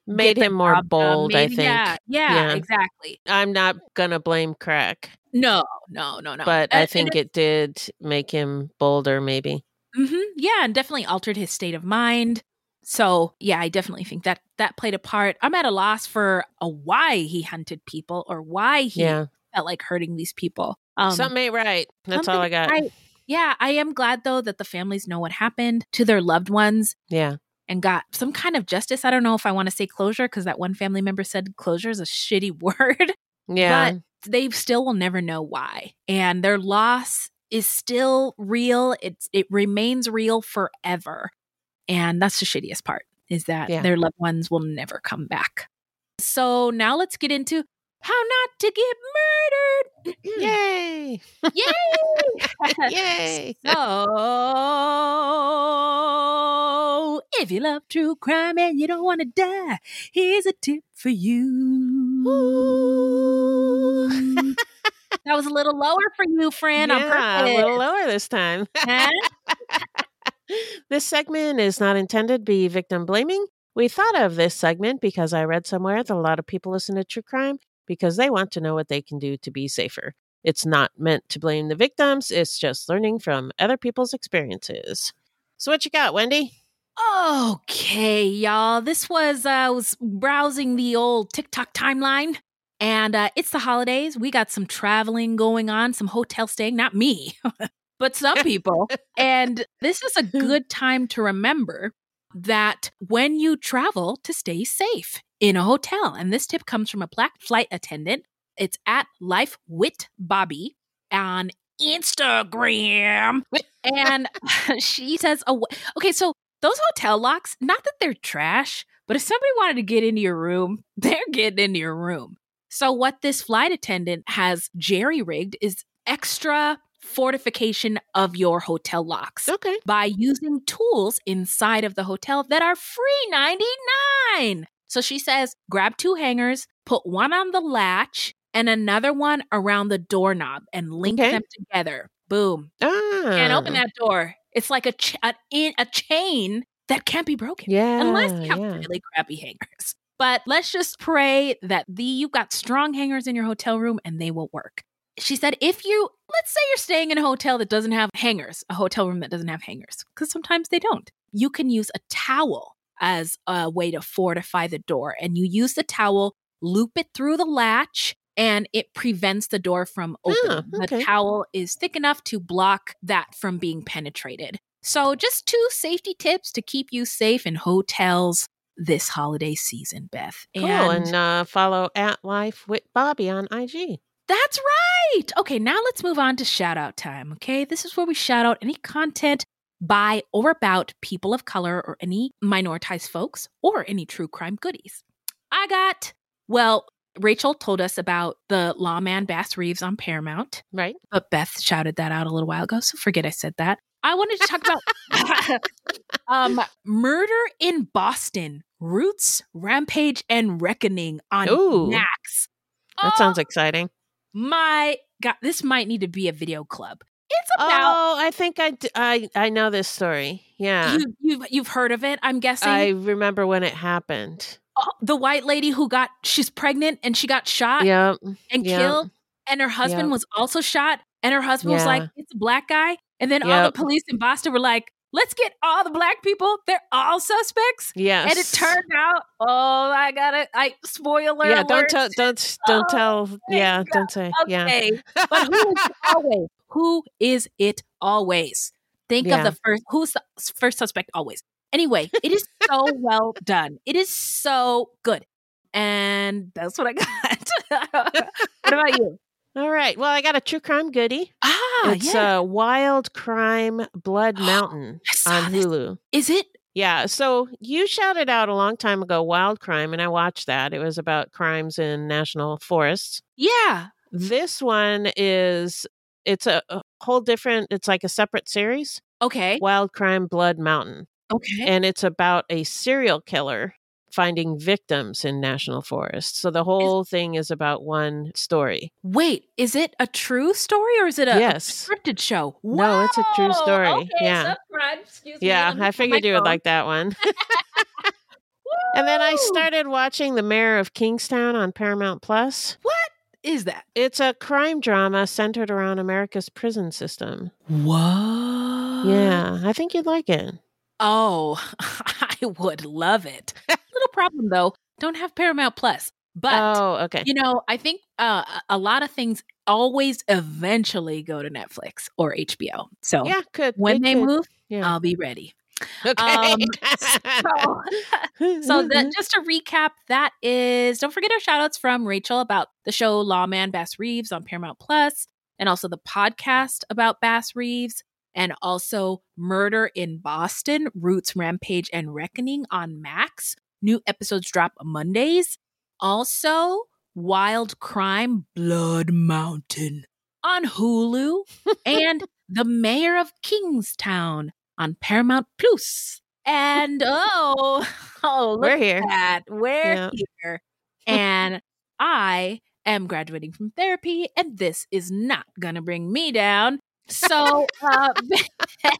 Made him more bold, I think. Yeah, yeah, exactly. I'm not to blame crack, No, no, no, no. but And- I think it did make him bolder, maybe. hmm Yeah, and definitely altered his state of mind. So yeah, I definitely think that that played a part. I'm at a loss for a why he hunted people or why he Yeah. felt like hurting these people. Um, Something ain't right. That's all I got. Yeah, I am glad though that the families know what happened to their loved ones. yeah. And got some kind of justice. I don't know if I want to say closure because that one family member said closure is a shitty word. Yeah. But they still will never know why. And their loss is still real. It's it remains real forever. And that's the shittiest part is that Yeah. their loved ones will never come back. So now let's get into how not to get murdered. Yay! Yay! Yay! So, if you love true crime and you don't want to die, here's a tip for you. that was a little lower for you, on yeah, a little lower this time. Huh? this segment is not intended to be victim blaming. We thought of this segment because I read somewhere that a lot of people listen to true crime because they want to know what they can do to be safer. It's not meant to blame the victims, it's just learning from other people's experiences. So, what you got, Wendy? Okay, y'all. This was uh, I was browsing the old TikTok timeline, and uh, it's the holidays. We got some traveling going on, some hotel staying. Not me, but some people. and this is a good time to remember that when you travel, to stay safe in a hotel. And this tip comes from a black flight attendant. It's at Life Wit Bobby on Instagram. and she says, oh, okay, so those hotel locks, not that they're trash, but if somebody wanted to get into your room, they're getting into your room. So, what this flight attendant has jerry rigged is extra fortification of your hotel locks. Okay. By using tools inside of the hotel that are free 99. So she says, grab two hangers, put one on the latch and another one around the doorknob and link Okay. them together. Boom. Ah. Can't open that door. It's like a, ch- a, in- a chain that can't be broken. Yeah. Unless you have yeah. really crappy hangers. But let's just pray that the you've got strong hangers in your hotel room and they will work. She said, if you, let's say you're staying in a hotel that doesn't have hangers, a hotel room that doesn't have hangers, because sometimes they don't, you can use a towel as a way to fortify the door. And you use the towel, loop it through the latch, and it prevents the door from opening. Ah, okay. The towel is thick enough to block that from being penetrated. So, just two safety tips to keep you safe in hotels this holiday season, Beth. Cool. And, uh, follow at Life with Bobby on IG. That's right. Okay, now let's move on to shout out time. Okay, this is where we shout out any content by or about people of color or any minoritized folks or any true crime goodies. I got, well, Rachel told us about the lawman Bass Reeves on Paramount. Right. But Beth shouted that out a little while ago, so forget I said that. I wanted to talk about um, murder in Boston, Roots, Rampage, and Reckoning on Ooh. Max. That sounds exciting. My God, this might need to be a video club. It's about Oh, I think I know this story. Yeah. you, you've you've heard of it. I'm guessing I remember when it happened. Oh, the white lady who got she's pregnant and she got shot Yep. and yep. killed, and her husband Yep. was also shot, and her husband was like, "It's a black guy," and then all the police in Boston were like, "Let's get all the black people. They're all suspects." Yes. And it turned out, oh, I gotta, I spoiler Yeah, don't tell, don't, don't Oh, tell. Yeah, don't say. Yeah. But who it always? Who is it always? Think Yeah. of the first. Who's the first suspect always? Anyway, it is so well done. It is so good, and that's what I got. what about you? All right. Well, I got a true crime goodie. Ah, it's yeah. uh, Wild Crime Blood Mountain on this. Hulu. Is it? Yeah. So you shouted out a long time ago Wild Crime, and I watched that. It was about crimes in national forests. Yeah. This one is it's a, a whole different. It's like a separate series. Okay. Wild Crime Blood Mountain, Okay. and it's about a serial killer finding victims in national forests. So the whole thing is about one story. Wait, is it a true story or is it a, a scripted show? No, it's a true story. Okay, Yeah. Excuse. Yeah, I figured you would like that one. and then I started watching The Mayor of Kingstown on Paramount Plus. What is that? It's a crime drama centered around America's prison system. What? Yeah, I think you'd like it. Oh, I would love it. Little problem though, don't have Paramount Plus. But oh, okay. you know, I think uh, a lot of things always eventually go to Netflix or HBO. So Yeah, could when they could. move, Yeah. I'll be ready. Okay. Um, so, so the, just to recap, that is don't forget our shout outs from Rachel about the show Lawman Bass Reeves on Paramount Plus, and also the podcast about Bass Reeves, and also Murder in Boston, Roots, Rampage, and Reckoning on Max. New episodes drop Mondays. Also, Wild Crime Blood Mountain on Hulu, and The Mayor of Kingstown on Paramount Plus. And oh, oh, look We're at here. that. We're Yeah. here. And I am graduating from therapy, and this is not gonna bring me down. So, uh,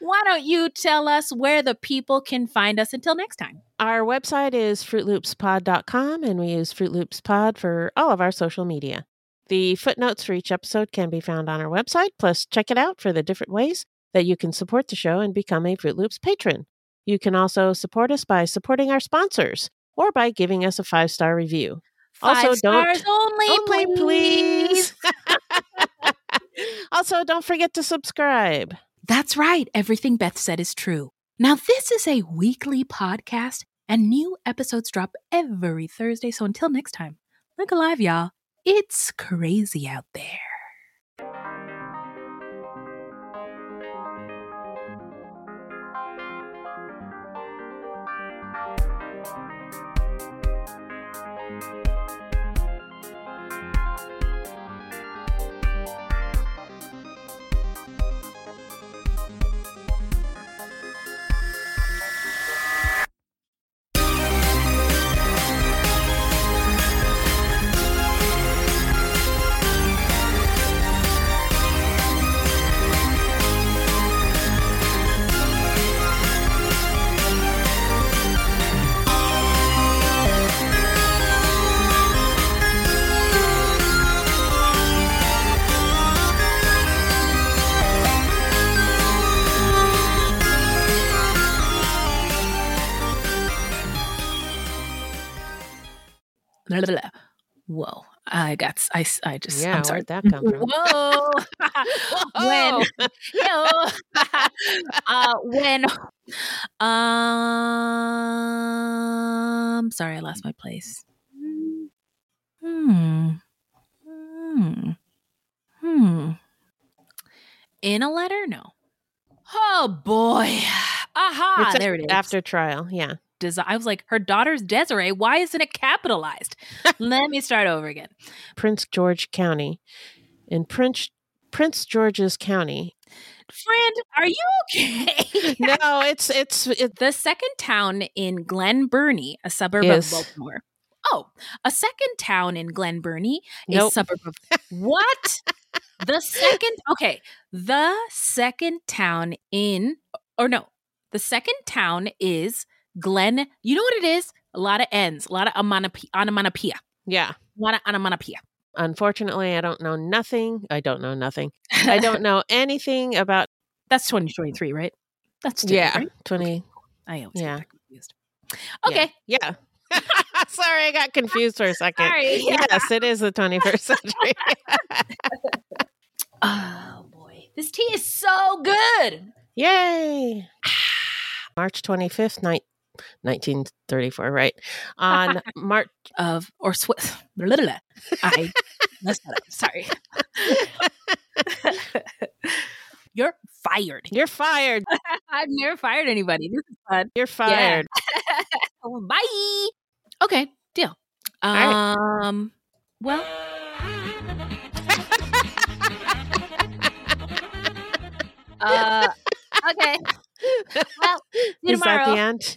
why don't you tell us where the people can find us until next time? Our website is fruitloopspod.com, and we use Fruit Loops Pod for all of our social media. The footnotes for each episode can be found on our website, plus check it out for the different ways that you can support the show and become a Fruit Loops patron. You can also support us by supporting our sponsors or by giving us a five star review. Five also, don't stars only, only please. also don't forget to subscribe. That's right. Everything Beth said is true. Now, this is a weekly podcast, and new episodes drop every Thursday. So until next time, look alive, y'all. It's crazy out there. I got, s- I, I just, Yeah, I'm sorry. that come from? Whoa. when, Ew. uh, when, um, sorry, I lost my place. Hmm. Hmm. Hmm. In a letter? No. Oh boy. Aha. It's there it is. After trial, yeah. Desi- I was like, her daughter's Desiree. Why isn't it capitalized? Let me start over again. Prince George County. In Prince Prince George's County. Friend, are you okay? no, it's it's it, the second town in Glen Burnie, a suburb Yes. of Baltimore. Oh, a second town in Glen Burnie, a suburb of what? the second, okay, the second town in, or no, the second town is Glen. You know what it is? A lot of N's, a lot of onomatopoeia. onomatopoeia. yeah. A lot of onomatopoeia. Unfortunately, I don't know nothing. I don't know nothing. I don't know anything about That's 2023, right? That's today, yeah, right? 20 I always Yeah. confused. Okay. Yeah. Sorry, I got confused for a second. Sorry, yeah. Yes, it is the 21st century. Oh boy, this tea is so good. Yay. March 25th, ni- 1934, right? On March of or sw- blah, blah, blah. I messed that up. Sorry. You're fired. You're fired. I've never fired anybody. This is fun. You're fired. Bye. Okay, deal. right. Um. Well. uh. Okay. Well, see you Is that the end?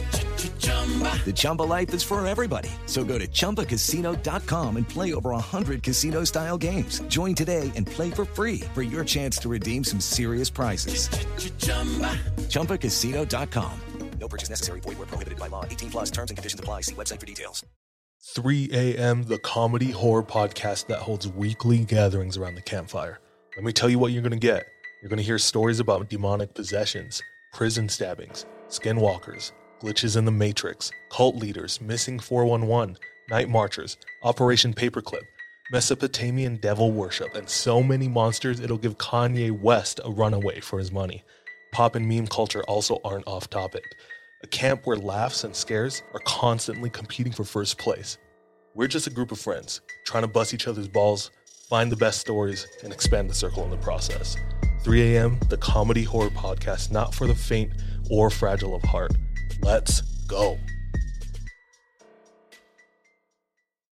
The Chumba life is for everybody. So go to ChumbaCasino.com and play over 100 casino-style games. Join today and play for free for your chance to redeem some serious prizes. ChumbaCasino.com. No purchase necessary. Void where prohibited by law. 18 plus terms and conditions apply. See website for details. 3 a.m., the comedy horror podcast that holds weekly gatherings around the campfire. Let me tell you what you're going to get You're going to hear stories about demonic possessions, prison stabbings, skinwalkers, glitches in the Matrix, cult leaders, missing 411, night marchers, Operation Paperclip, Mesopotamian devil worship, and so many monsters it'll give Kanye West a runaway for his money. Pop and meme culture also aren't off topic. A camp where laughs and scares are constantly competing for first place. We're just a group of friends trying to bust each other's balls, find the best stories, and expand the circle in the process. 3 a.m., the comedy horror podcast not for the faint or fragile of heart. Let's go.